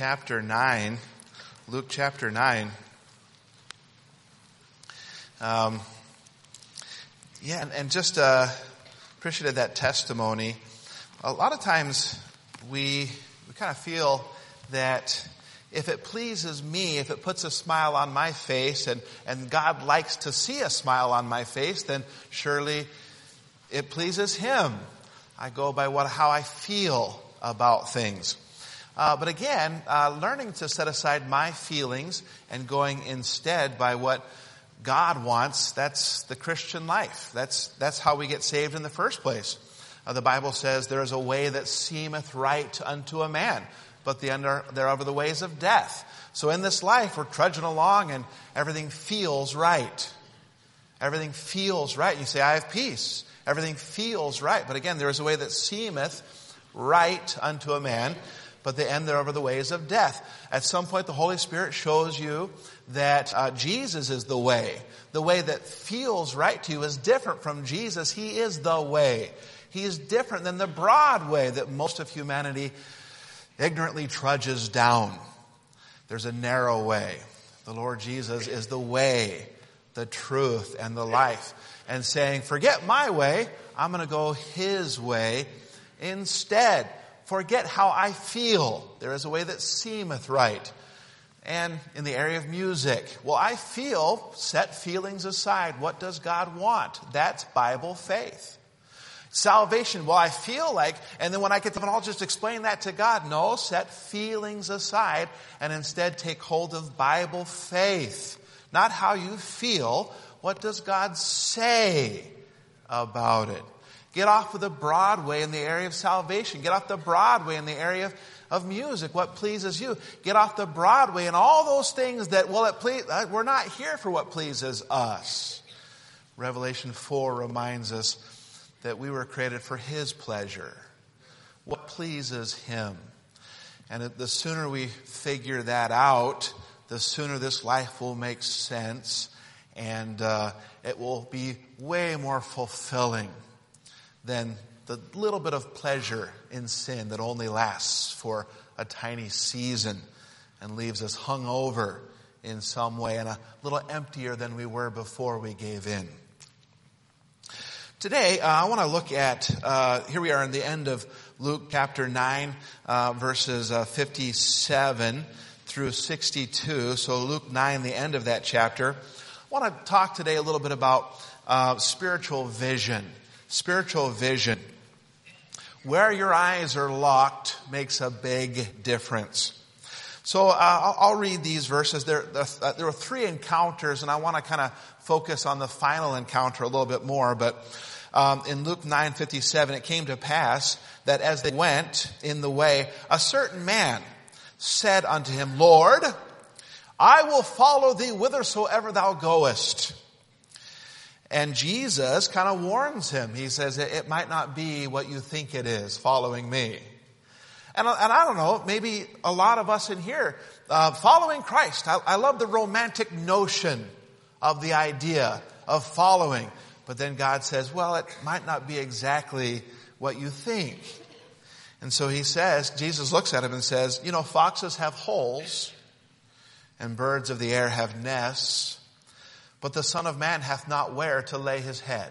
chapter 9. Luke chapter 9. Um, yeah, and, and just uh, appreciated that testimony. A lot of times we, we kind of feel that if it pleases me, if it puts a smile on my face, and, and God likes to see a smile on my face, then surely it pleases Him. I go by what, how I feel about things. Uh, but again, uh, learning to set aside my feelings and going instead by what God wants, that's the Christian life. That's, that's how we get saved in the first place. Uh, the Bible says there is a way that seemeth right unto a man, but the end thereof are the ways of death. So in this life, we're trudging along and everything feels right. Everything feels right. You say, I have peace. Everything feels right. But again, there is a way that seemeth right unto a man, but the end thereof are the ways of death. At some point, the Holy Spirit shows you that uh, Jesus is the way. The way that feels right to you is different from Jesus. He is the way. He is different than the broad way that most of humanity ignorantly trudges down. There's a narrow way. The Lord Jesus is the way, the truth, and the life. And saying, forget my way, I'm going to go His way instead. Forget how I feel. There is a way that seemeth right. And in the area of music, well, I feel, set feelings aside. What does God want? That's Bible faith. Salvation, well, I feel like, and then when I get to, I'll just explain that to God. No, set feelings aside and instead take hold of Bible faith. Not how you feel. What does God say about it? Get off of the broad way in the area of salvation. Get off the broad way in the area of, of music. What pleases you? Get off the broad way and all those things that, well, it please, uh, we're not here for what pleases us. Revelation 4 reminds us that we were created for His pleasure. What pleases Him? And the sooner we figure that out, the sooner this life will make sense and uh, it will be way more fulfilling than the little bit of pleasure in sin that only lasts for a tiny season and leaves us hung over in some way and a little emptier than we were before we gave in. Today, uh, I want to look at, uh, here we are in the end of Luke chapter 9, uh, verses uh, 57 through 62. So Luke 9, the end of that chapter. I want to talk today a little bit about uh, spiritual vision spiritual vision. Where your eyes are locked makes a big difference. So uh, I'll, I'll, read these verses. There, uh, there are three encounters, and I want to kind of focus on the final encounter a little bit more. But um, in Luke nine fifty seven, it came to pass that as they went in the way, a certain man said unto him, Lord, I will follow thee whithersoever thou goest. And Jesus kind of warns him. He says, it might not be what you think it is following me. And, and I don't know, maybe a lot of us in here, uh, following Christ, I, I love the romantic notion of the idea of following. But then God says, well, it might not be exactly what you think. And so he says, Jesus looks at him and says, you know, foxes have holes and birds of the air have nests, but the Son of Man hath not where to lay his head.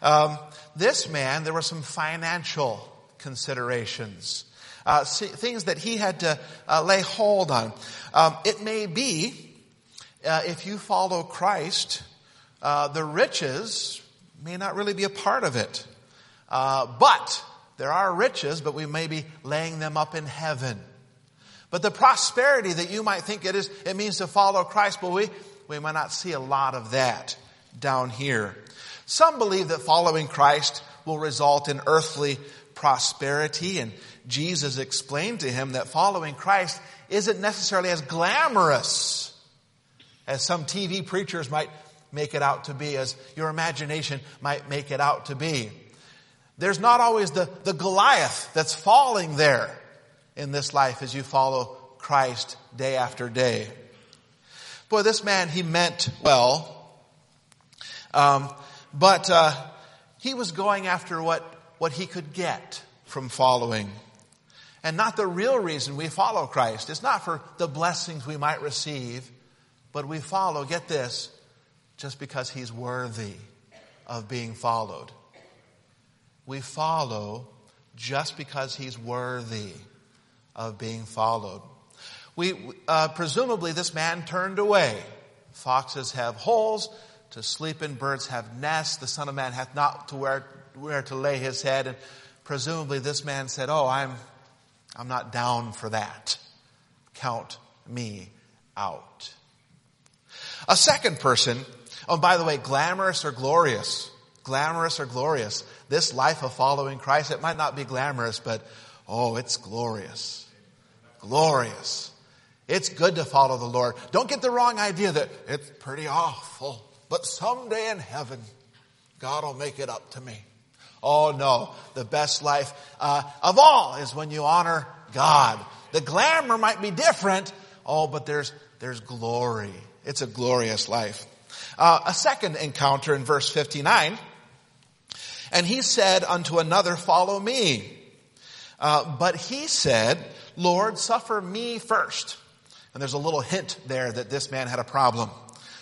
Um, this man, there were some financial considerations, uh, things that he had to uh, lay hold on. Um, it may be, uh, if you follow Christ, uh, the riches may not really be a part of it. Uh, but there are riches, but we may be laying them up in heaven. But the prosperity that you might think it is, it means to follow Christ, but we, we might not see a lot of that down here. Some believe that following Christ will result in earthly prosperity and Jesus explained to him that following Christ isn't necessarily as glamorous as some TV preachers might make it out to be, as your imagination might make it out to be. There's not always the, the Goliath that's falling there in this life as you follow Christ day after day. Boy, this man, he meant well. Um, but uh, he was going after what, what he could get from following. And not the real reason we follow Christ. It's not for the blessings we might receive, but we follow, get this, just because he's worthy of being followed. We follow just because he's worthy of being followed. We, uh, presumably this man turned away. Foxes have holes to sleep in, birds have nests, the son of man hath not to where, where to lay his head. And presumably this man said, oh, I'm, I'm not down for that. Count me out. A second person, oh, by the way, glamorous or glorious? Glamorous or glorious? This life of following Christ, it might not be glamorous, but oh, it's glorious. Glorious. It's good to follow the Lord. Don't get the wrong idea that it's pretty awful, but someday in heaven, God will make it up to me. Oh no, the best life uh, of all is when you honor God. The glamour might be different. Oh, but there's there's glory. It's a glorious life. Uh, a second encounter in verse 59. And he said unto another, follow me. Uh, but he said, Lord, suffer me first. And there's a little hint there that this man had a problem.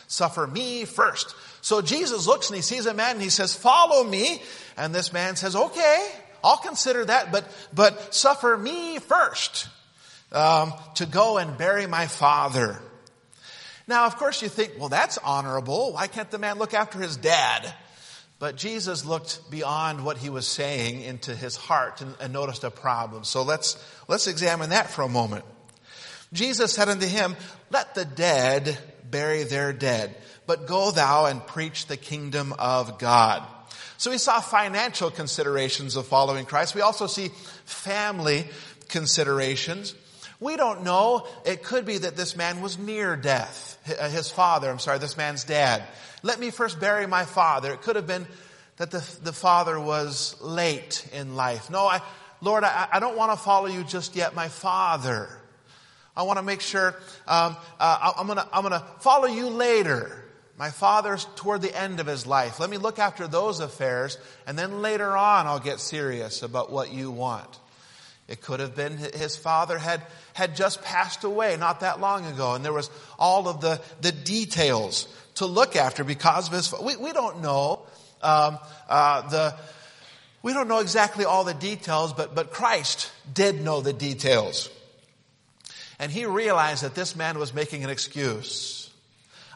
Suffer me first. So Jesus looks and he sees a man and he says, follow me. And this man says, okay, I'll consider that, but, but suffer me first, um, to go and bury my father. Now, of course you think, well, that's honorable. Why can't the man look after his dad? But Jesus looked beyond what he was saying into his heart and, and noticed a problem. So let's, let's examine that for a moment. Jesus said unto him, let the dead bury their dead but go thou and preach the kingdom of God. So we saw financial considerations of following Christ. We also see family considerations. We don't know. It could be that this man was near death. Uh, his father, I'm sorry, this man's dad. Let me first bury my father. It could have been that the, the father was late in life. No, I, Lord, I, I don't want to follow you just yet. My father. I want to make sure um, uh, I'm going to I'm to follow you later. My father's toward the end of his life. Let me look after those affairs, and then later on I'll get serious about what you want. It could have been his father had, had just passed away not that long ago, and there was all of the, the details to look after because of his. We, we don't know um, uh, the. We don't know exactly all the details, but, but Christ did know the details. And he realized that this man was making an excuse.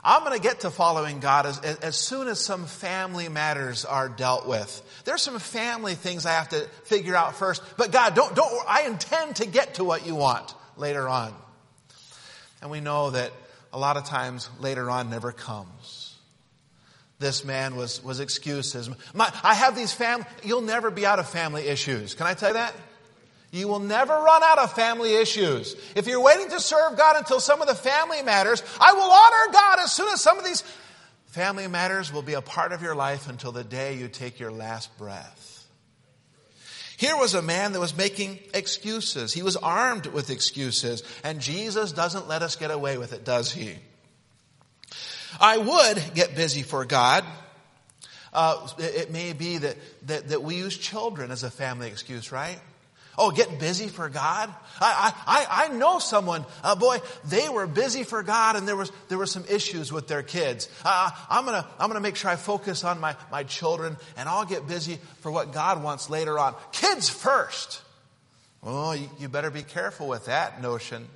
I'm going to get to following God as, as soon as some family matters are dealt with. There's some family things I have to figure out first. But God, don't, don't, I intend to get to what you want later on. And we know that a lot of times later on never comes. This man was, was excuses. My, I have these family, you'll never be out of family issues. Can I tell you that? You will never run out of family issues. If you're waiting to serve God until some of the family matters, I will honor God as soon as some of these family matters will be a part of your life until the day you take your last breath. Here was a man that was making excuses. He was armed with excuses. And Jesus doesn't let us get away with it, does he? I would get busy for God. Uh, it may be that, that, that we use children as a family excuse, right? Oh, get busy for God? I, I, I know someone, uh, boy, they were busy for God and there was, there were some issues with their kids. Uh, I'm gonna, I'm gonna make sure I focus on my, my children and I'll get busy for what God wants later on. Kids first. Oh, you, you better be careful with that notion.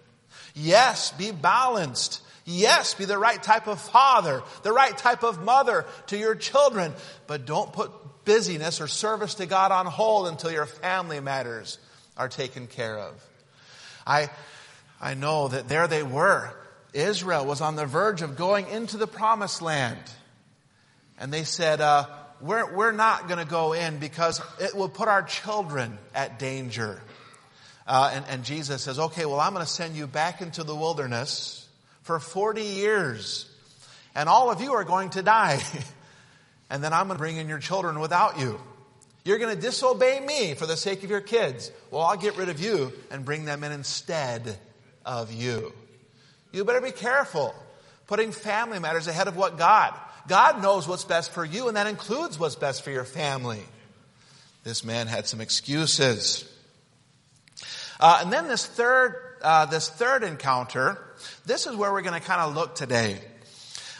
Yes, be balanced. Yes, be the right type of father, the right type of mother to your children, but don't put busyness or service to God on hold until your family matters are taken care of. I, I know that there they were. Israel was on the verge of going into the promised land. And they said, uh, we're, we're not going to go in because it will put our children at danger. Uh, and, and Jesus says, okay, well, I'm going to send you back into the wilderness for 40 years. And all of you are going to die. and then I'm going to bring in your children without you. You're going to disobey me for the sake of your kids. Well, I'll get rid of you and bring them in instead of you. You better be careful putting family matters ahead of what God. God knows what's best for you, and that includes what's best for your family. This man had some excuses. Uh, and then this third, uh, this third encounter, this is where we're going to kind of look today.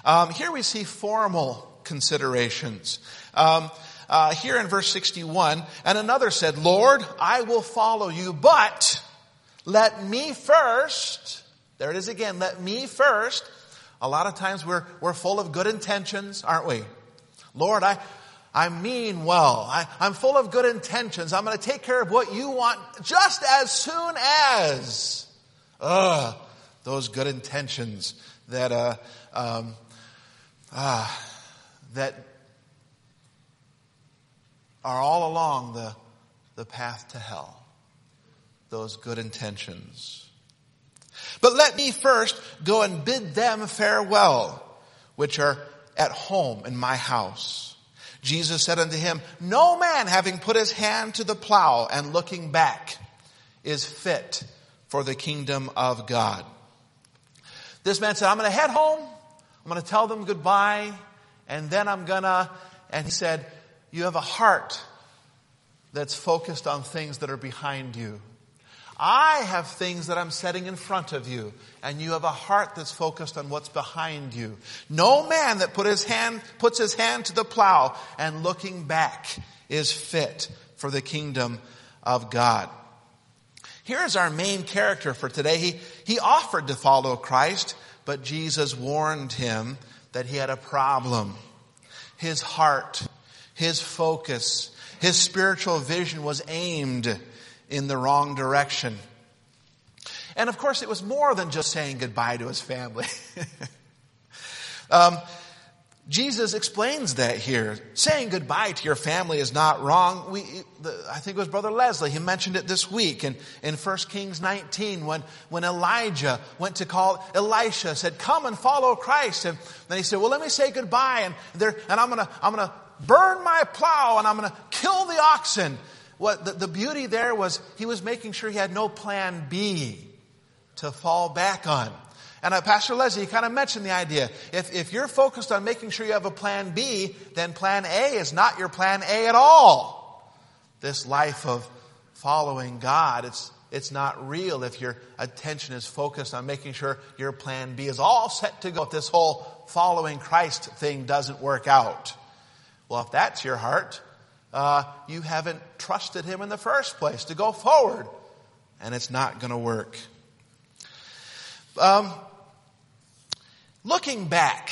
Um, here we see formal considerations. Um, uh, here in verse 61, and another said, Lord, I will follow you, but let me first, there it is again, let me first. A lot of times we're, we're full of good intentions, aren't we? Lord, I, I mean well. I, I'm full of good intentions. I'm going to take care of what you want just as soon as, ugh, those good intentions that, uh, um, uh, that are all along the, the path to hell. Those good intentions. But let me first go and bid them farewell, which are at home in my house. Jesus said unto him, No man having put his hand to the plow and looking back is fit for the kingdom of God. This man said, I'm going to head home. I'm going to tell them goodbye. And then I'm to, and he said, you have a heart that's focused on things that are behind you. I have things that I'm setting in front of you, and you have a heart that's focused on what's behind you. No man that put his hand, puts his hand to the plow and looking back is fit for the kingdom of God. Here's our main character for today. He, he offered to follow Christ, but Jesus warned him that he had a problem. His heart his focus, his spiritual vision was aimed in the wrong direction. And of course, it was more than just saying goodbye to his family. um, Jesus explains that here. Saying goodbye to your family is not wrong. We, I think it was Brother Leslie, he mentioned it this week in, in 1 Kings 19 when, when Elijah went to call Elisha, said, come and follow Christ. And then he said, well, let me say goodbye and there, and I'm gonna, I'm gonna burn my plow and I'm gonna kill the oxen. What the, the beauty there was he was making sure he had no plan B to fall back on. And uh, Pastor Leslie you kind of mentioned the idea. If, if you're focused on making sure you have a plan B, then plan A is not your plan A at all. This life of following God, it's, it's not real if your attention is focused on making sure your plan B is all set to go. If this whole following Christ thing doesn't work out. Well, if that's your heart, uh, you haven't trusted Him in the first place to go forward. And it's not going to work. Um, Looking back,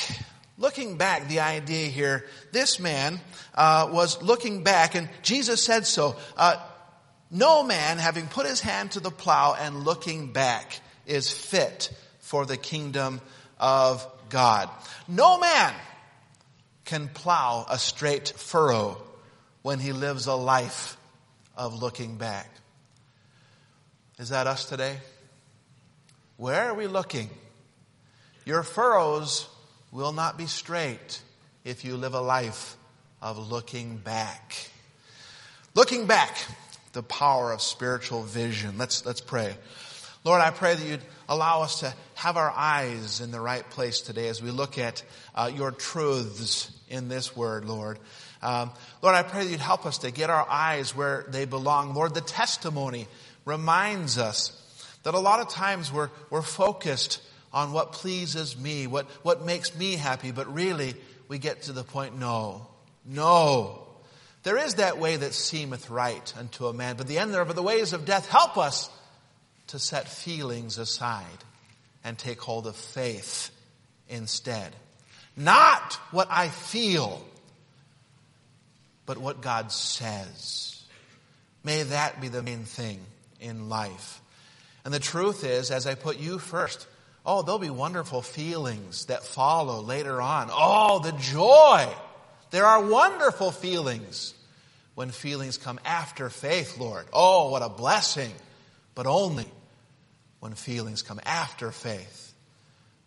looking back, the idea here, this man uh, was looking back, and Jesus said so. Uh, no man, having put his hand to the plow and looking back, is fit for the kingdom of God. No man can plow a straight furrow when he lives a life of looking back. Is that us today? Where are we looking? Your furrows will not be straight if you live a life of looking back. Looking back, the power of spiritual vision. Let's, let's pray. Lord, I pray that you'd allow us to have our eyes in the right place today as we look at uh, your truths in this word, Lord. Um, Lord, I pray that you'd help us to get our eyes where they belong. Lord, the testimony reminds us that a lot of times we're, we're focused on what pleases me, what, what makes me happy, but really we get to the point, no, no. There is that way that seemeth right unto a man, but the end of the ways of death help us to set feelings aside and take hold of faith instead. Not what I feel, but what God says. May that be the main thing in life. And the truth is, as I put you first, Oh, there'll be wonderful feelings that follow later on. Oh, the joy. There are wonderful feelings when feelings come after faith, Lord. Oh, what a blessing. But only when feelings come after faith.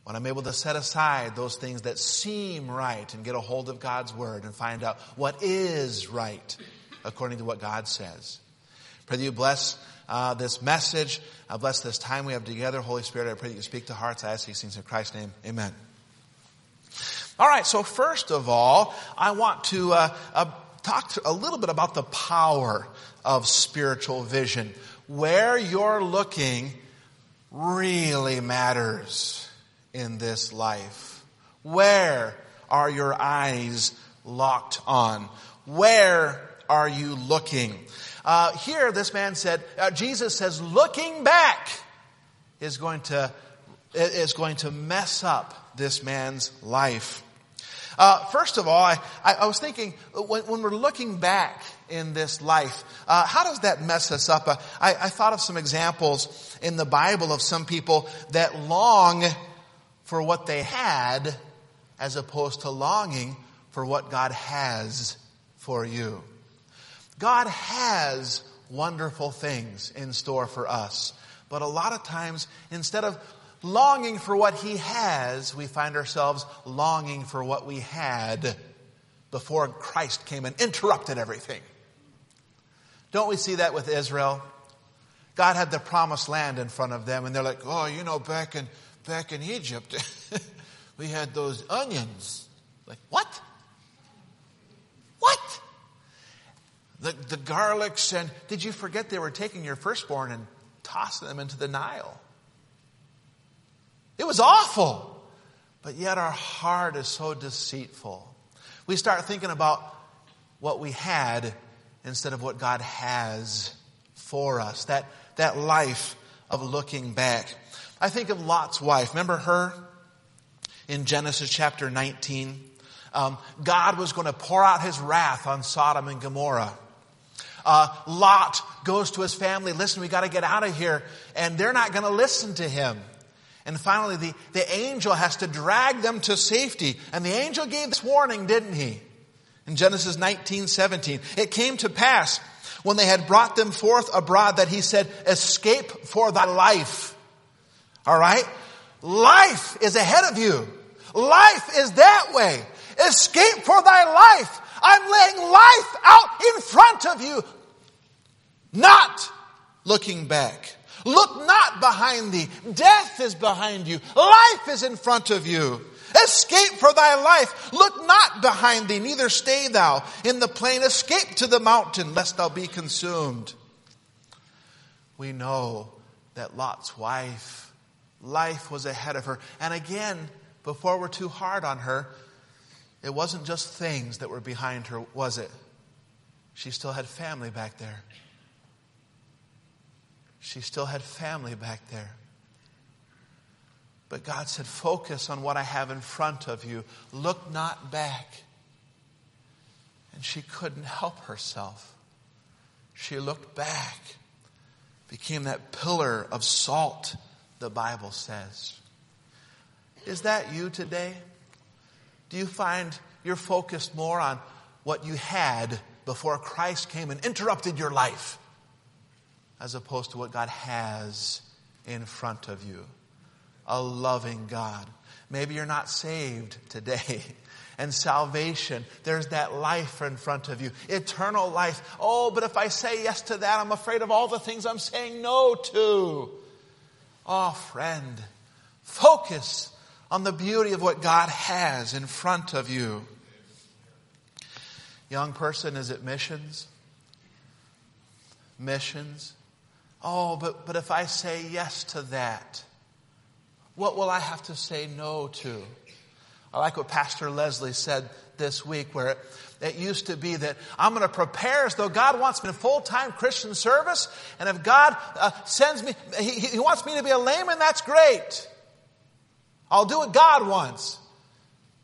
When I'm able to set aside those things that seem right and get a hold of God's Word and find out what is right according to what God says. Pray that you bless uh, this message. I bless this time we have together. Holy Spirit, I pray that you speak to hearts. I ask these things in Christ's name. Amen. All right, so first of all, I want to uh, uh, talk to a little bit about the power of spiritual vision. where you're looking really matters in this life. Where are your eyes locked on? Where are you looking? Uh, here, this man said, uh, Jesus says, looking back is going to is going to mess up this man's life. Uh, first of all, I, I, was thinking when, when, we're looking back in this life, uh, how does that mess us up? Uh, I, I thought of some examples in the Bible of some people that long for what they had as opposed to longing for what God has for you. God has wonderful things in store for us. But a lot of times, instead of longing for what He has, we find ourselves longing for what we had before Christ came and interrupted everything. Don't we see that with Israel? God had the promised land in front of them, and they're like, oh, you know, back in, back in Egypt, we had those onions. Like, what? What? The, the garlics, and did you forget they were taking your firstborn and tossing them into the Nile? It was awful. But yet our heart is so deceitful. We start thinking about what we had instead of what God has for us. That, that life of looking back. I think of Lot's wife. Remember her in Genesis chapter 19? Um, God was going to pour out his wrath on Sodom and Gomorrah. Uh, Lot goes to his family, listen, we got to get out of here. And they're not going to listen to him. And finally, the, the angel has to drag them to safety. And the angel gave this warning, didn't he? In Genesis 19, 17. It came to pass when they had brought them forth abroad that he said, escape for thy life. All right? Life is ahead of you. Life is that way. Escape for thy life. I'm laying life out in front of you. Not looking back. Look not behind thee. Death is behind you. Life is in front of you. Escape for thy life. Look not behind thee, neither stay thou in the plain. Escape to the mountain, lest thou be consumed. We know that Lot's wife, life was ahead of her. And again, before we're too hard on her, it wasn't just things that were behind her, was it? She still had family back there. She still had family back there. But God said, Focus on what I have in front of you. Look not back. And she couldn't help herself. She looked back, became that pillar of salt, the Bible says. Is that you today? Do you find you're focused more on what you had before Christ came and interrupted your life? As opposed to what God has in front of you. A loving God. Maybe you're not saved today. And salvation, there's that life in front of you. Eternal life. Oh, but if I say yes to that, I'm afraid of all the things I'm saying no to. Oh, friend, focus on the beauty of what God has in front of you. Young person, is it missions? Missions. Oh, but, but if I say yes to that, what will I have to say no to? I like what Pastor Leslie said this week, where it, it used to be that I'm going to prepare as though God wants me in full time Christian service, and if God uh, sends me, he, he wants me to be a layman, that's great. I'll do what God wants.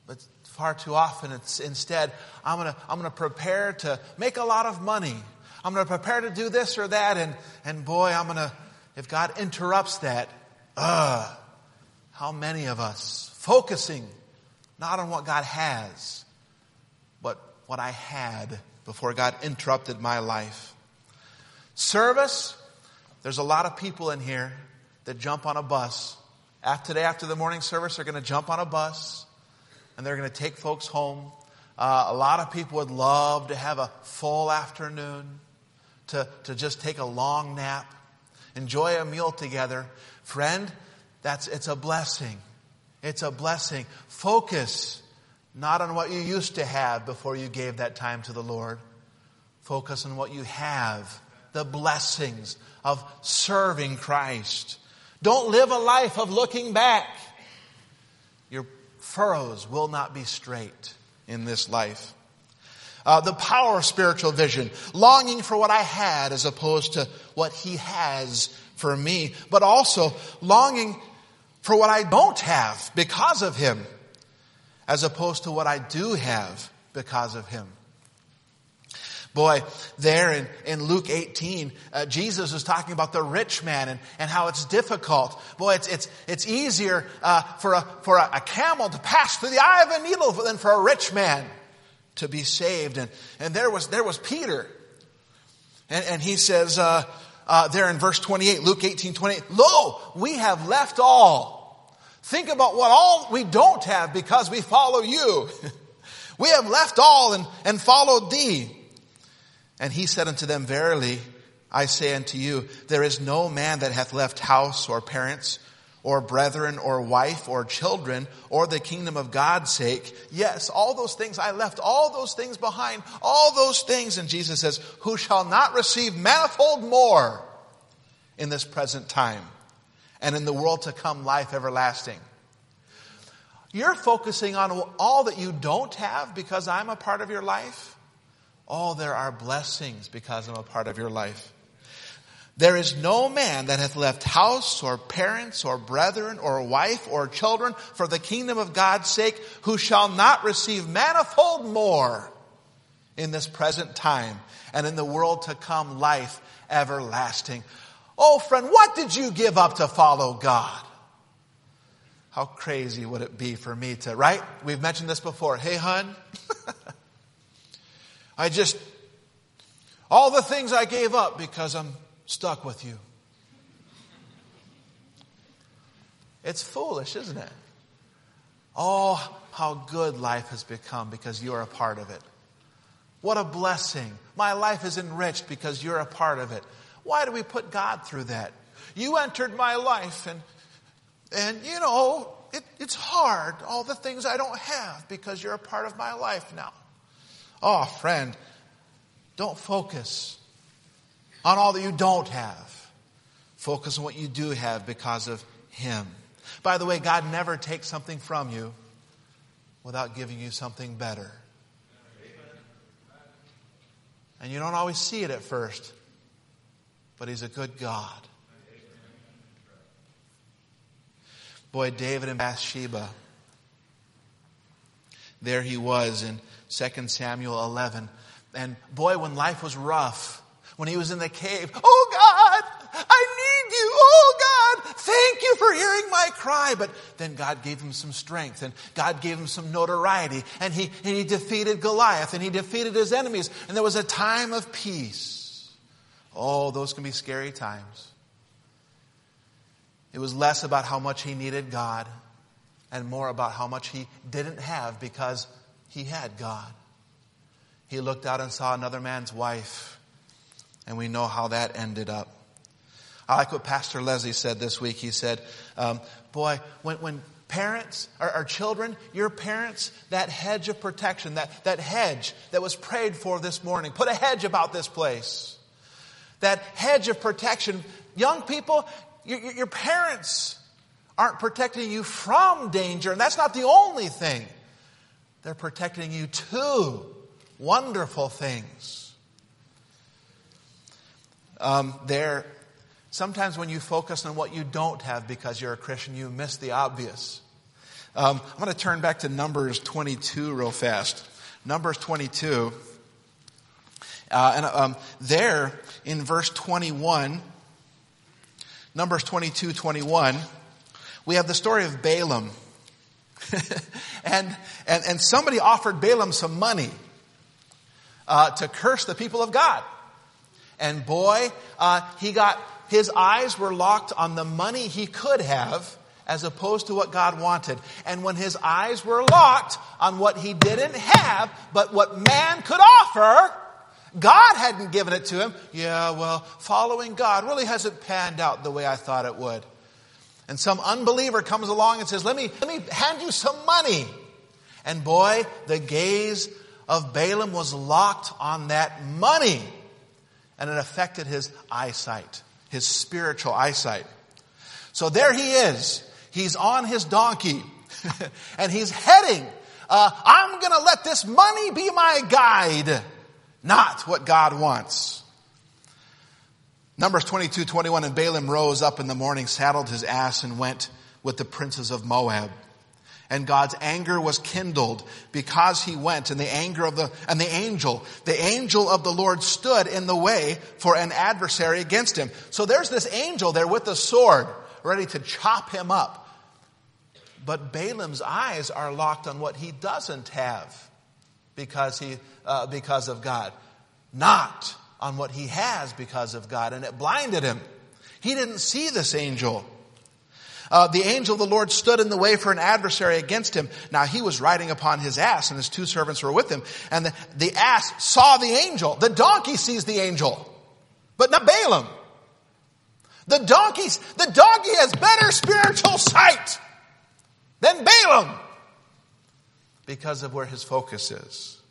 But far too often, it's instead, I'm going to, I'm going to prepare to make a lot of money. I'm going to prepare to do this or that. And, and boy, I'm going to, if God interrupts that, uh, how many of us focusing not on what God has, but what I had before God interrupted my life. Service, there's a lot of people in here that jump on a bus. After today, after the morning service, they're going to jump on a bus and they're going to take folks home. Uh, a lot of people would love to have a full afternoon to, to just take a long nap, enjoy a meal together. Friend, that's, it's a blessing. It's a blessing. Focus not on what you used to have before you gave that time to the Lord. Focus on what you have the blessings of serving Christ. Don't live a life of looking back. Your furrows will not be straight in this life. Uh, the power of spiritual vision, longing for what I had as opposed to what He has for me, but also longing for what I don't have because of Him, as opposed to what I do have because of Him. Boy, there in, in Luke 18, uh, Jesus is talking about the rich man and, and how it's difficult. Boy, it's, it's, it's easier uh, for, a, for a, a camel to pass through the eye of a needle than for a rich man to be saved. And, and there was, there was Peter. And, and he says, uh, uh, there in verse 28, Luke 18, 28, Lo, we have left all. Think about what all we don't have because we follow you. we have left all and, and followed thee. And he said unto them, Verily, I say unto you, there is no man that hath left house or parents or brethren or wife or children or the kingdom of God's sake. Yes, all those things I left, all those things behind, all those things. And Jesus says, who shall not receive manifold more in this present time and in the world to come life everlasting. You're focusing on all that you don't have because I'm a part of your life. Oh, there are blessings because I'm a part of your life. There is no man that hath left house or parents or brethren or wife or children for the kingdom of God's sake who shall not receive manifold more in this present time and in the world to come life everlasting. Oh friend, what did you give up to follow God? How crazy would it be for me to, right? We've mentioned this before. Hey, hun, I just, all the things I gave up because I'm stuck with you. It's foolish, isn't it? Oh, how good life has become because you're a part of it. What a blessing. My life is enriched because you're a part of it. Why do we put God through that? You entered my life and, and you know, it, it's hard, all the things I don't have because you're a part of my life now. Oh, friend, don't focus on all that you don't have. Focus on what you do have because of Him. By the way, God never takes something from you without giving you something better. And you don't always see it at first, but He's a good God. Boy, David and Bathsheba, there he was in 2 Samuel 11. And boy, when life was rough, when he was in the cave, oh God, I need you. Oh God, thank you for hearing my cry. But then God gave him some strength and God gave him some notoriety and he, and he defeated Goliath and he defeated his enemies and there was a time of peace. Oh, those can be scary times. It was less about how much he needed God and more about how much he didn't have because he had God. He looked out and saw another man's wife, and we know how that ended up. I like what Pastor Leslie said this week. He said, um, Boy, when, when parents, our, our, children, your parents, that hedge of protection, that, that hedge that was prayed for this morning, put a hedge about this place. That hedge of protection, young people, your, your parents aren't protecting you from danger, and that's not the only thing. They're protecting you to wonderful things. Um, there, sometimes when you focus on what you don't have because you're a Christian, you miss the obvious. Um, I'm going to turn back to Numbers 22 real fast. Numbers 22. Uh, and um, there, in verse 21, Numbers 22, 21, we have the story of Balaam. and, and, and somebody offered Balaam some money uh, to curse the people of God. And boy, uh, he got, his eyes were locked on the money he could have as opposed to what God wanted. And when his eyes were locked on what he didn't have, but what man could offer, God hadn't given it to him. Yeah, well, following God really hasn't panned out the way I thought it would. And some unbeliever comes along and says, let me, let me hand you some money. And boy, the gaze of Balaam was locked on that money. And it affected his eyesight, his spiritual eyesight. So there he is. He's on his donkey and he's heading. Uh, I'm going to let this money be my guide, not what God wants. Numbers 22, 21, and Balaam rose up in the morning, saddled his ass, and went with the princes of Moab. And God's anger was kindled because he went and the anger of the, and the angel, the angel of the Lord stood in the way for an adversary against him. So there's this angel there with a sword ready to chop him up. But Balaam's eyes are locked on what he doesn't have because he, uh, because of God. Not on what he has because of God. And it blinded him. He didn't see this angel. Uh, the angel of the Lord stood in the way for an adversary against him. Now he was riding upon his ass and his two servants were with him. And the, the ass saw the angel. The donkey sees the angel, but not Balaam. The donkeys, the donkey has better spiritual sight than Balaam because of where his focus is.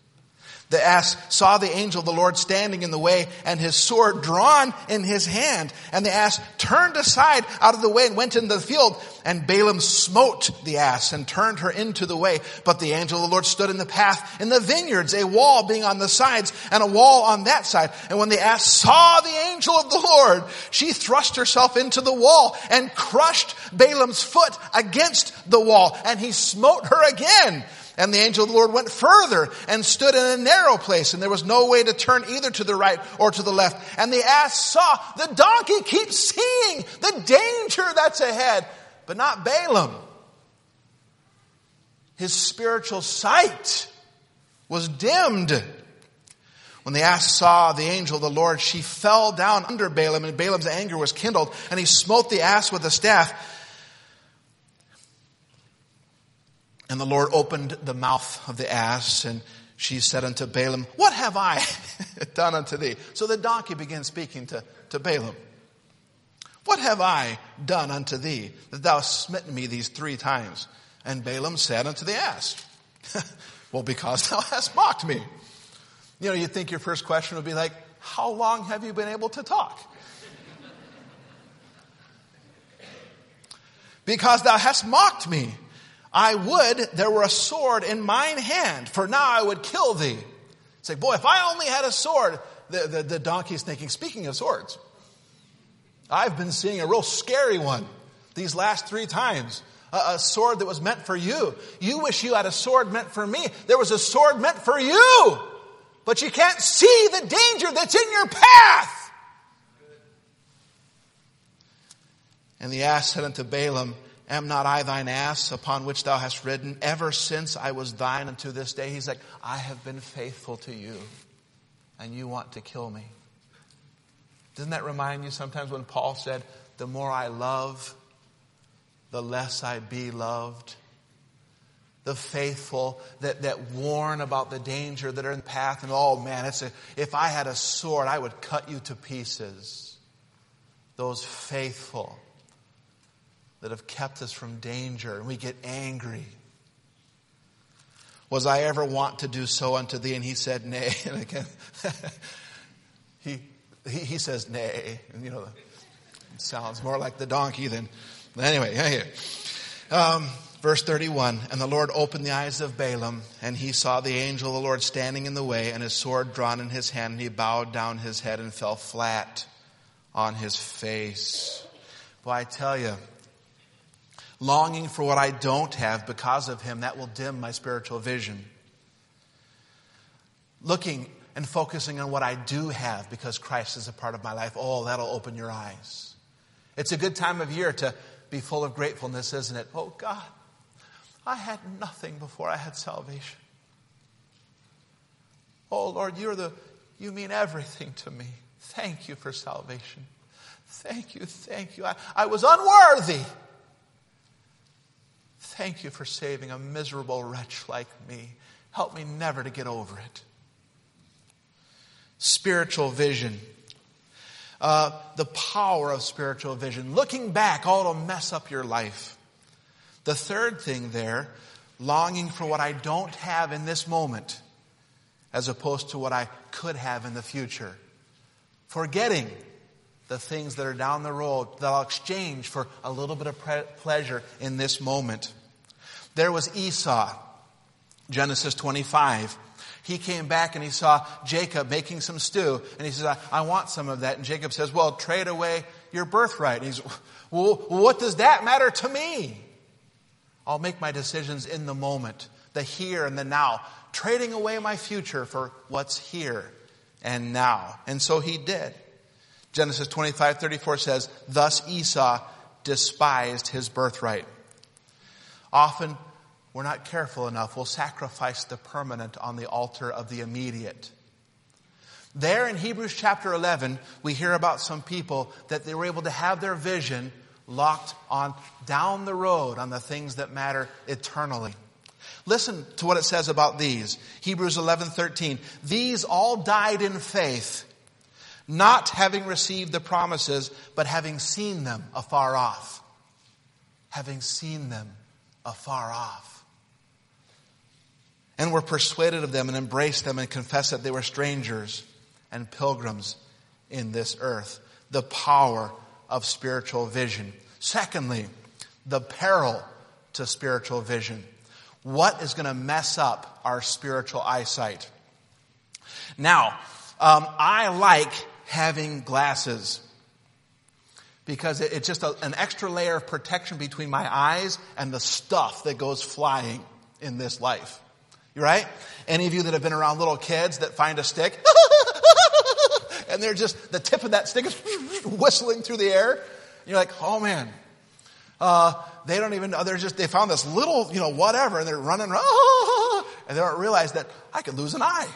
The ass saw the angel of the Lord standing in the way and his sword drawn in his hand. And the ass turned aside out of the way and went into the field. And Balaam smote the ass and turned her into the way. But the angel of the Lord stood in the path in the vineyards, a wall being on the sides and a wall on that side. And when the ass saw the angel of the Lord, she thrust herself into the wall and crushed Balaam's foot against the wall. And he smote her again. And the angel of the Lord went further and stood in a narrow place, and there was no way to turn either to the right or to the left. And the ass saw the donkey keep seeing the danger that's ahead, but not Balaam. His spiritual sight was dimmed. When the ass saw the angel of the Lord, she fell down under Balaam, and Balaam's anger was kindled, and he smote the ass with a staff And the Lord opened the mouth of the ass and she said unto Balaam, What have I done unto thee? So the donkey began speaking to, to Balaam. What have I done unto thee that thou hast smitten me these three times? And Balaam said unto the ass, Well, because thou hast mocked me. You know, you'd think your first question would be like, How long have you been able to talk? because thou hast mocked me. I would there were a sword in mine hand, for now I would kill thee. It's like, boy, if I only had a sword, the, the, the donkey's thinking, speaking of swords, I've been seeing a real scary one these last three times. A, a sword that was meant for you. You wish you had a sword meant for me. There was a sword meant for you. But you can't see the danger that's in your path. And the ass said unto Balaam, Am not I thine ass upon which thou hast ridden ever since I was thine unto this day? He's like, I have been faithful to you and you want to kill me. Doesn't that remind you sometimes when Paul said, the more I love, the less I be loved? The faithful that, that warn about the danger that are in the path and oh man, it's a, if I had a sword, I would cut you to pieces. Those faithful that have kept us from danger and we get angry. Was I ever want to do so unto thee? And he said, nay. And again, he, he, he, says, nay. And you know, it sounds more like the donkey than, anyway, here. Um, verse 31, and the Lord opened the eyes of Balaam, and he saw the angel of the Lord standing in the way, and his sword drawn in his hand, and he bowed down his head and fell flat on his face. Well, I tell you, longing for what I don't have because of Him, that will dim my spiritual vision. Looking and focusing on what I do have because Christ is a part of my life, oh, that'll open your eyes. It's a good time of year to be full of gratefulness, isn't it? Oh, God, I had nothing before I had salvation. Oh, Lord, you're the, you mean everything to me. Thank you for salvation. Thank you, thank you. I, I was unworthy. Thank you for saving a miserable wretch like me. Help me never to get over it. Spiritual vision. Uh, the power of spiritual vision. Looking back, all to mess up your life. The third thing there, longing for what I don't have in this moment, as opposed to what I could have in the future. forgetting the things that are down the road that I'll exchange for a little bit of pre- pleasure in this moment. There was Esau, Genesis 25. He came back and he saw Jacob making some stew, and he says, I, I want some of that. And Jacob says, Well, trade away your birthright. And he's, Well, what does that matter to me? I'll make my decisions in the moment, the here and the now, trading away my future for what's here and now. And so he did. Genesis 25, 34 says, Thus Esau despised his birthright. Often, we're not careful enough. We'll sacrifice the permanent on the altar of the immediate. There in Hebrews chapter 11, we hear about some people that they were able to have their vision locked on down the road on the things that matter eternally. Listen to what it says about these. Hebrews 11:13. These all died in faith, not having received the promises, but having seen them afar off. Having seen them afar off. And were persuaded of them and embraced them and confessed that they were strangers and pilgrims in this earth. The power of spiritual vision. Secondly, the peril to spiritual vision. What is going to mess up our spiritual eyesight? Now, um, I like having glasses because it's just a, an extra layer of protection between my eyes and the stuff that goes flying in this life. You right? Any of you that have been around little kids that find a stick and they're just the tip of that stick is whistling through the air you're like, oh man. Uh, they don't even know. They're just, they found this little, you know, whatever, and they're running, ah, and they don't realize that I could lose an eye.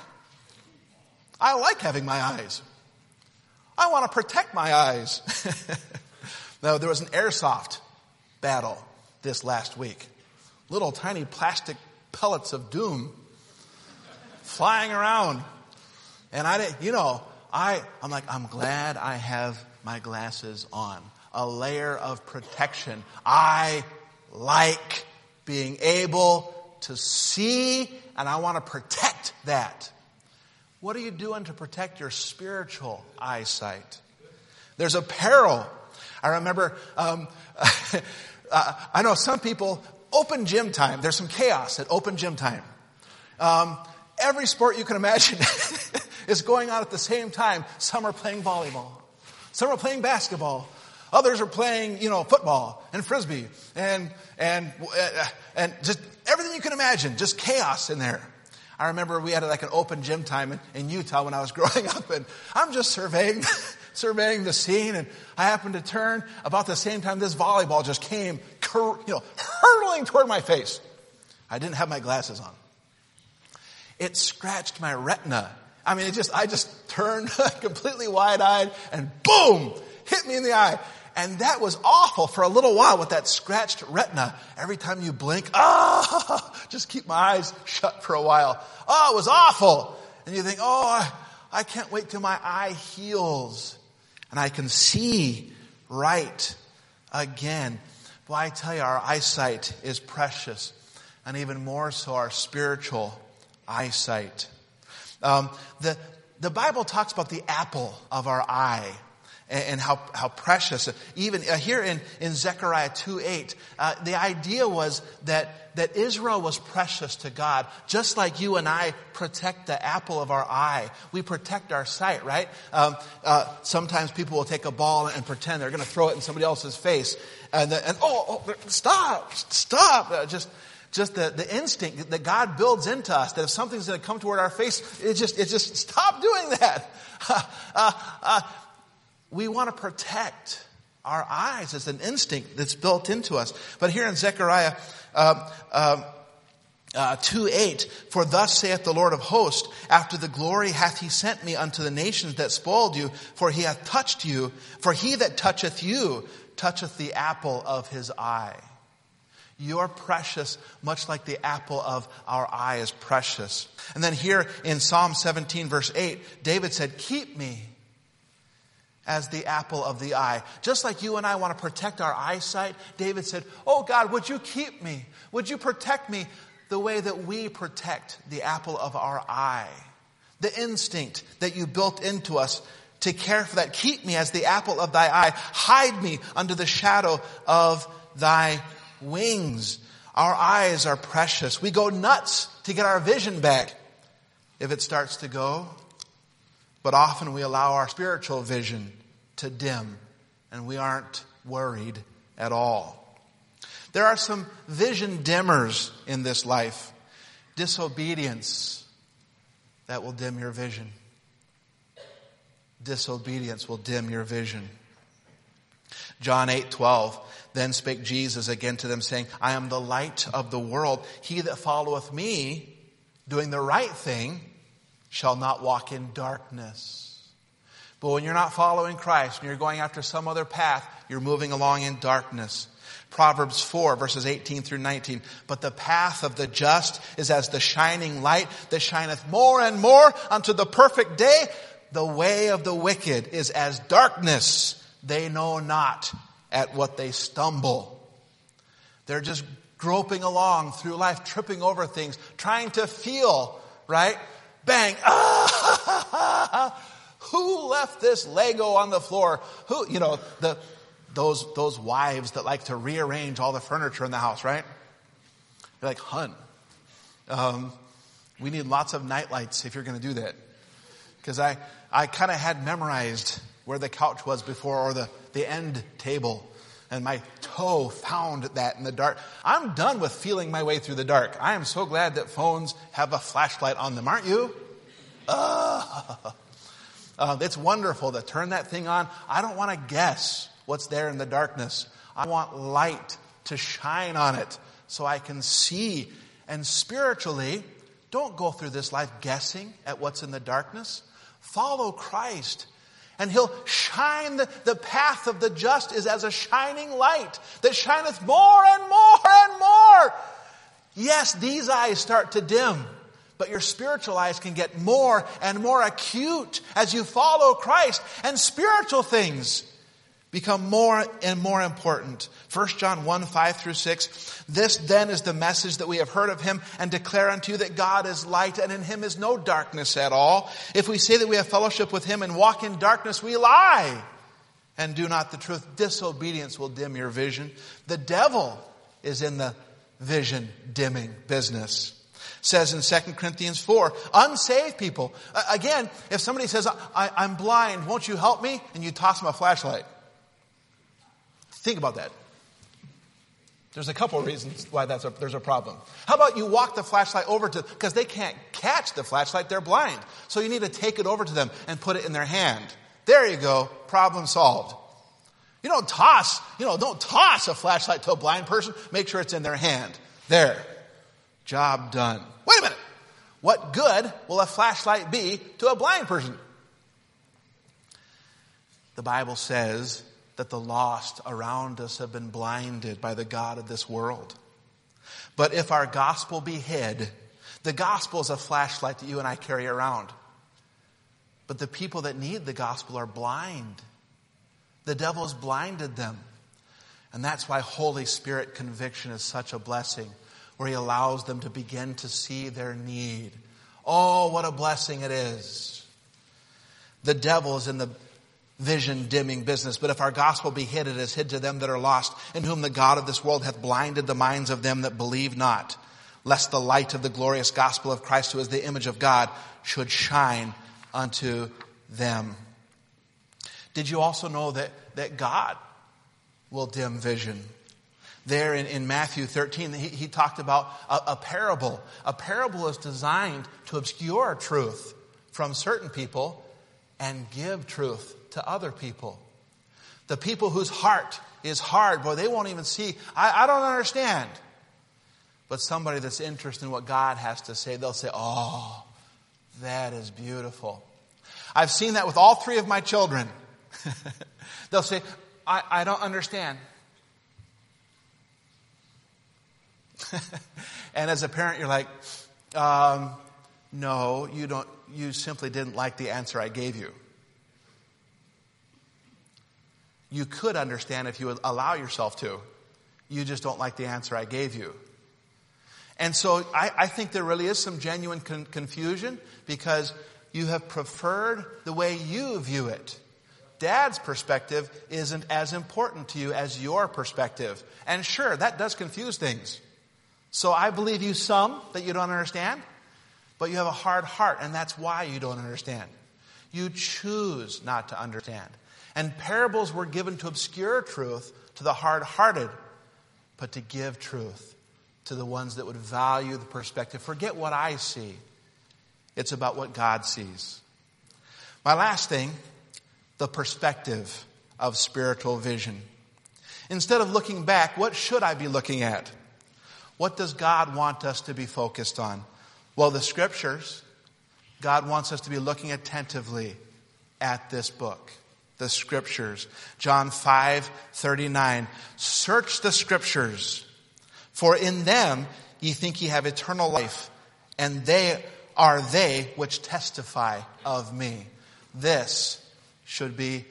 I like having my eyes. I want to protect my eyes. now, there was an airsoft battle this last week. Little tiny plastic pellets of doom flying around. And I didn't, you know, I, I'm like, I'm glad I have my glasses on a layer of protection. I like being able to see and I want to protect that. What are you doing to protect your spiritual eyesight? There's a peril. I remember, um, uh, I know some people, open gym time, there's some chaos at open gym time. Um, every sport you can imagine is going on at the same time. Some are playing volleyball. Some are playing basketball. Others are playing, you know, football and frisbee and, and, uh, and just everything you can imagine, just chaos in there. I remember we had like an open gym time in, in Utah when I was growing up and I'm just surveying, surveying the scene and I happened to turn about the same time this volleyball just came, you know, hurtling toward my face. I didn't have my glasses on. It scratched my retina. I mean, it just, I just turned completely wide eyed and boom, hit me in the eye. And that was awful for a little while with that scratched retina. Every time you blink, ah, oh, just keep my eyes shut for a while. Oh, it was awful. And you think, oh, I, I can't wait till my eye heals and I can see right again. Well, I tell you, our eyesight is precious and even more so our spiritual eyesight. Um, the, the Bible talks about the apple of our eye and, how, how precious. Even uh, here in, in Zechariah 2 8, uh, the idea was that, that Israel was precious to God, just like you and I protect the apple of our eye. We protect our sight, right? Um, uh, sometimes people will take a ball and pretend they're going to throw it in somebody else's face. And, the, and oh, oh, stop, stop. Uh, just, just the, the instinct that God builds into us that if something's going to come toward our face, it just, it just stop doing that. We want to protect our eyes as an instinct that's built into us. But here in Zechariah uh, uh, uh, 2 8, for thus saith the Lord of hosts, after the glory hath he sent me unto the nations that spoiled you, for he hath touched you, for he that toucheth you toucheth the apple of his eye. You're precious, much like the apple of our eye is precious. And then here in Psalm 17 verse 8, David said, keep me as the apple of the eye. Just like you and I want to protect our eyesight, David said, Oh God, would you keep me? Would you protect me the way that we protect the apple of our eye? The instinct that you built into us to care for that. Keep me as the apple of thy eye. Hide me under the shadow of thy wings. Our eyes are precious. We go nuts to get our vision back if it starts to go. But often we allow our spiritual vision to dim and we aren't worried at all. There are some vision dimmers in this life. Disobedience, that will dim your vision. Disobedience will dim your vision. John 8, 12. Then spake Jesus again to them saying, I am the light of the world. He that followeth me, doing the right thing, shall not walk in darkness. But when you're not following Christ and you're going after some other path, you're moving along in darkness. Proverbs 4 verses 18 through 19. But the path of the just is as the shining light that shineth more and more unto the perfect day. The way of the wicked is as darkness. They know not at what they stumble. They're just groping along through life, tripping over things, trying to feel, right? Bang. Ah, who left this Lego on the floor? Who, you know, the, those, those wives that like to rearrange all the furniture in the house, right? You're like, hun, um, we need lots of nightlights if you're going to do that. Because I, I kind of had memorized where the couch was before or the, the end table. And my toe found that in the dark. I'm done with feeling my way through the dark. I am so glad that phones have a flashlight on them, aren't you? Uh, uh, it's wonderful to turn that thing on. I don't want to guess what's there in the darkness. I want light to shine on it so I can see. And spiritually, don't go through this life guessing at what's in the darkness. Follow Christ. And he'll shine the, the path of the just is as a shining light that shineth more and more and more. Yes, these eyes start to dim, but your spiritual eyes can get more and more acute as you follow Christ and spiritual things become more and more important. 1 John 1, 5 through 6. This then is the message that we have heard of him and declare unto you that God is light and in him is no darkness at all. If we say that we have fellowship with him and walk in darkness, we lie and do not the truth. Disobedience will dim your vision. The devil is in the vision dimming business says in 2 Corinthians 4. Unsaved people. Again, if somebody says, I, am blind, won't you help me? And you toss them a flashlight. Think about that. There's a couple of reasons why that's a, there's a problem. How about you walk the flashlight over to, because they can't catch the flashlight, they're blind. So you need to take it over to them and put it in their hand. There you go, problem solved. You don't toss, you know, don't toss a flashlight to a blind person, make sure it's in their hand. There. Job done. Wait a minute. What good will a flashlight be to a blind person? The Bible says that the lost around us have been blinded by the God of this world. But if our gospel be hid, the gospel is a flashlight that you and I carry around. But the people that need the gospel are blind. The devil has blinded them. And that's why Holy Spirit conviction is such a blessing, where He allows them to begin to see their need. Oh, what a blessing it is. The devil is in the vision dimming business. But if our gospel be hid, it is hid to them that are lost, in whom the God of this world hath blinded the minds of them that believe not, lest the light of the glorious gospel of Christ, who is the image of God, should shine unto them. Did you also know that, that God will dim vision? There in, in Matthew 13, he, he talked about a, a parable. A parable is designed to obscure truth from certain people and give truth to other people. The people whose heart is hard, boy, they won't even see. I, I don't understand. But somebody that's interested in what God has to say, they'll say, Oh, that is beautiful. I've seen that with all three of my children. they'll say, I, I don't understand. and as a parent, you're like, um, no, you don't, you simply didn't like the answer I gave you you could understand if you would allow yourself to. You just don't like the answer I gave you. And so I, I think there really is some genuine con- confusion because You have preferred the way you view it. Dad's perspective isn't as important to you as your perspective. And sure, that does confuse things. So I believe you some that you don't understand, but you have a hard heart, and that's why you don't understand. You choose not to understand. And parables were given to obscure truth to the hard hearted, but to give truth to the ones that would value the perspective. Forget what I see, it's about what God sees. My last thing the perspective of spiritual vision. Instead of looking back, what should I be looking at? What does God want us to be focused on? Well, the scriptures. God wants us to be looking attentively at this book, the scriptures. John 5 39. Search the scriptures, for in them ye think ye have eternal life, and they are they which testify of me. This should be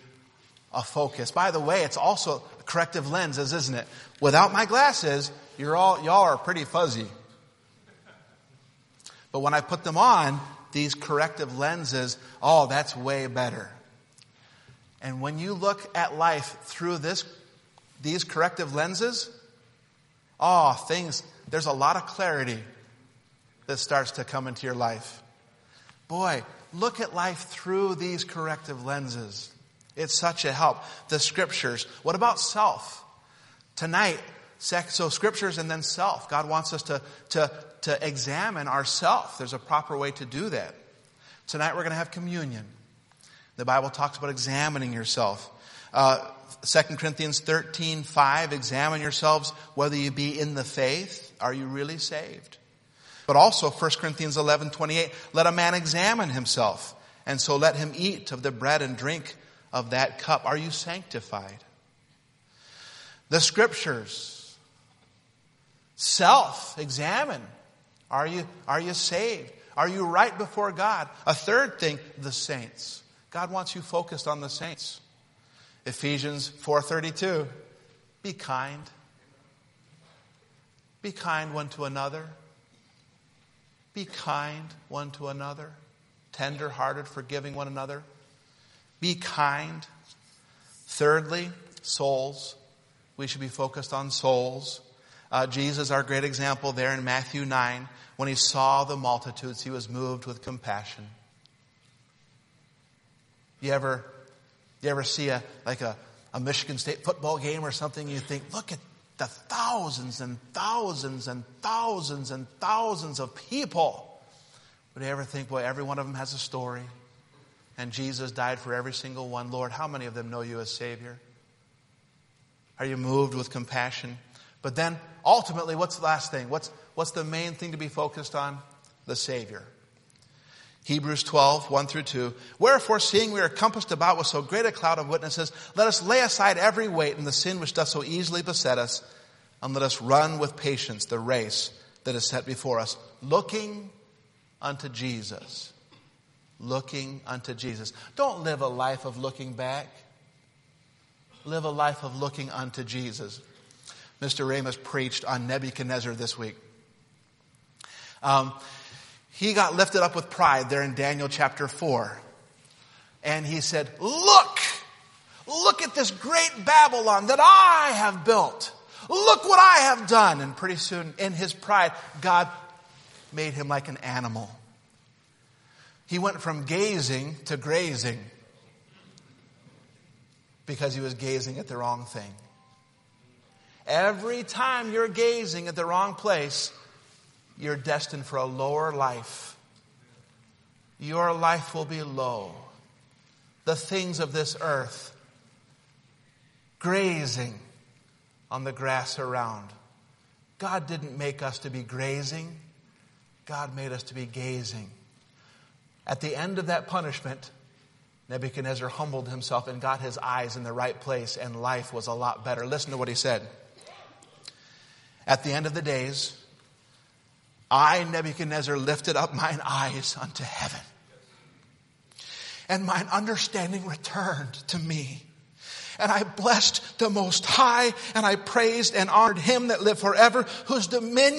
a focus. By the way, it's also corrective lenses, isn't it? Without my glasses, you're all, y'all are pretty fuzzy. But when I put them on, these corrective lenses, oh, that's way better. And when you look at life through this, these corrective lenses, oh, things, there's a lot of clarity that starts to come into your life. Boy, look at life through these corrective lenses. It's such a help. The scriptures. What about self? Tonight, so scriptures and then self. God wants us to, to, to examine ourself. There's a proper way to do that. Tonight we're going to have communion. The Bible talks about examining yourself. Uh, 2 Corinthians 13, 5, examine yourselves whether you be in the faith. Are you really saved? But also 1 Corinthians 11, 28, let a man examine himself, and so let him eat of the bread and drink of that cup. Are you sanctified? The scriptures. Self, examine. Are you, are you saved? Are you right before God? A third thing, the saints. God wants you focused on the saints. Ephesians 4:32. Be kind. Be kind one to another be kind one to another, tender hearted, forgiving one another. Be kind. Thirdly, souls. We should be focused on souls. Uh, Jesus, our great example there in Matthew 9, when he saw the multitudes, he was moved with compassion. You ever, you ever see a, like a, a Michigan State football game or something, you think, look at the thousands and thousands and thousands and thousands of people. Would you ever think, well, every one of them has a story? And Jesus died for every single one. Lord, how many of them know you as Savior? Are you moved with compassion? But then, ultimately, what's the last thing? What's, what's the main thing to be focused on? The Savior. Hebrews 12, 1 through 2. Wherefore, seeing we are compassed about with so great a cloud of witnesses, let us lay aside every weight and the sin which doth so easily beset us, and let us run with patience the race that is set before us, looking unto Jesus. Looking unto Jesus. Don't live a life of looking back. Live a life of looking unto Jesus. Mr. Ramos preached on Nebuchadnezzar this week. Um, he got lifted up with pride there in Daniel chapter 4. And he said, Look, look at this great Babylon that I have built. Look what I have done. And pretty soon, in his pride, God made him like an animal. He went from gazing to grazing because he was gazing at the wrong thing. Every time you're gazing at the wrong place, you're destined for a lower life. Your life will be low. The things of this earth, grazing on the grass around. God didn't make us to be grazing. God made us to be gazing. At the end of that punishment, Nebuchadnezzar humbled himself and got his eyes in the right place, and life was a lot better. Listen to what he said. At the end of the days, I, Nebuchadnezzar, lifted up mine eyes unto heaven. And mine understanding returned to me. And I blessed the Most High, and I praised and honored him that lived forever, whose dominion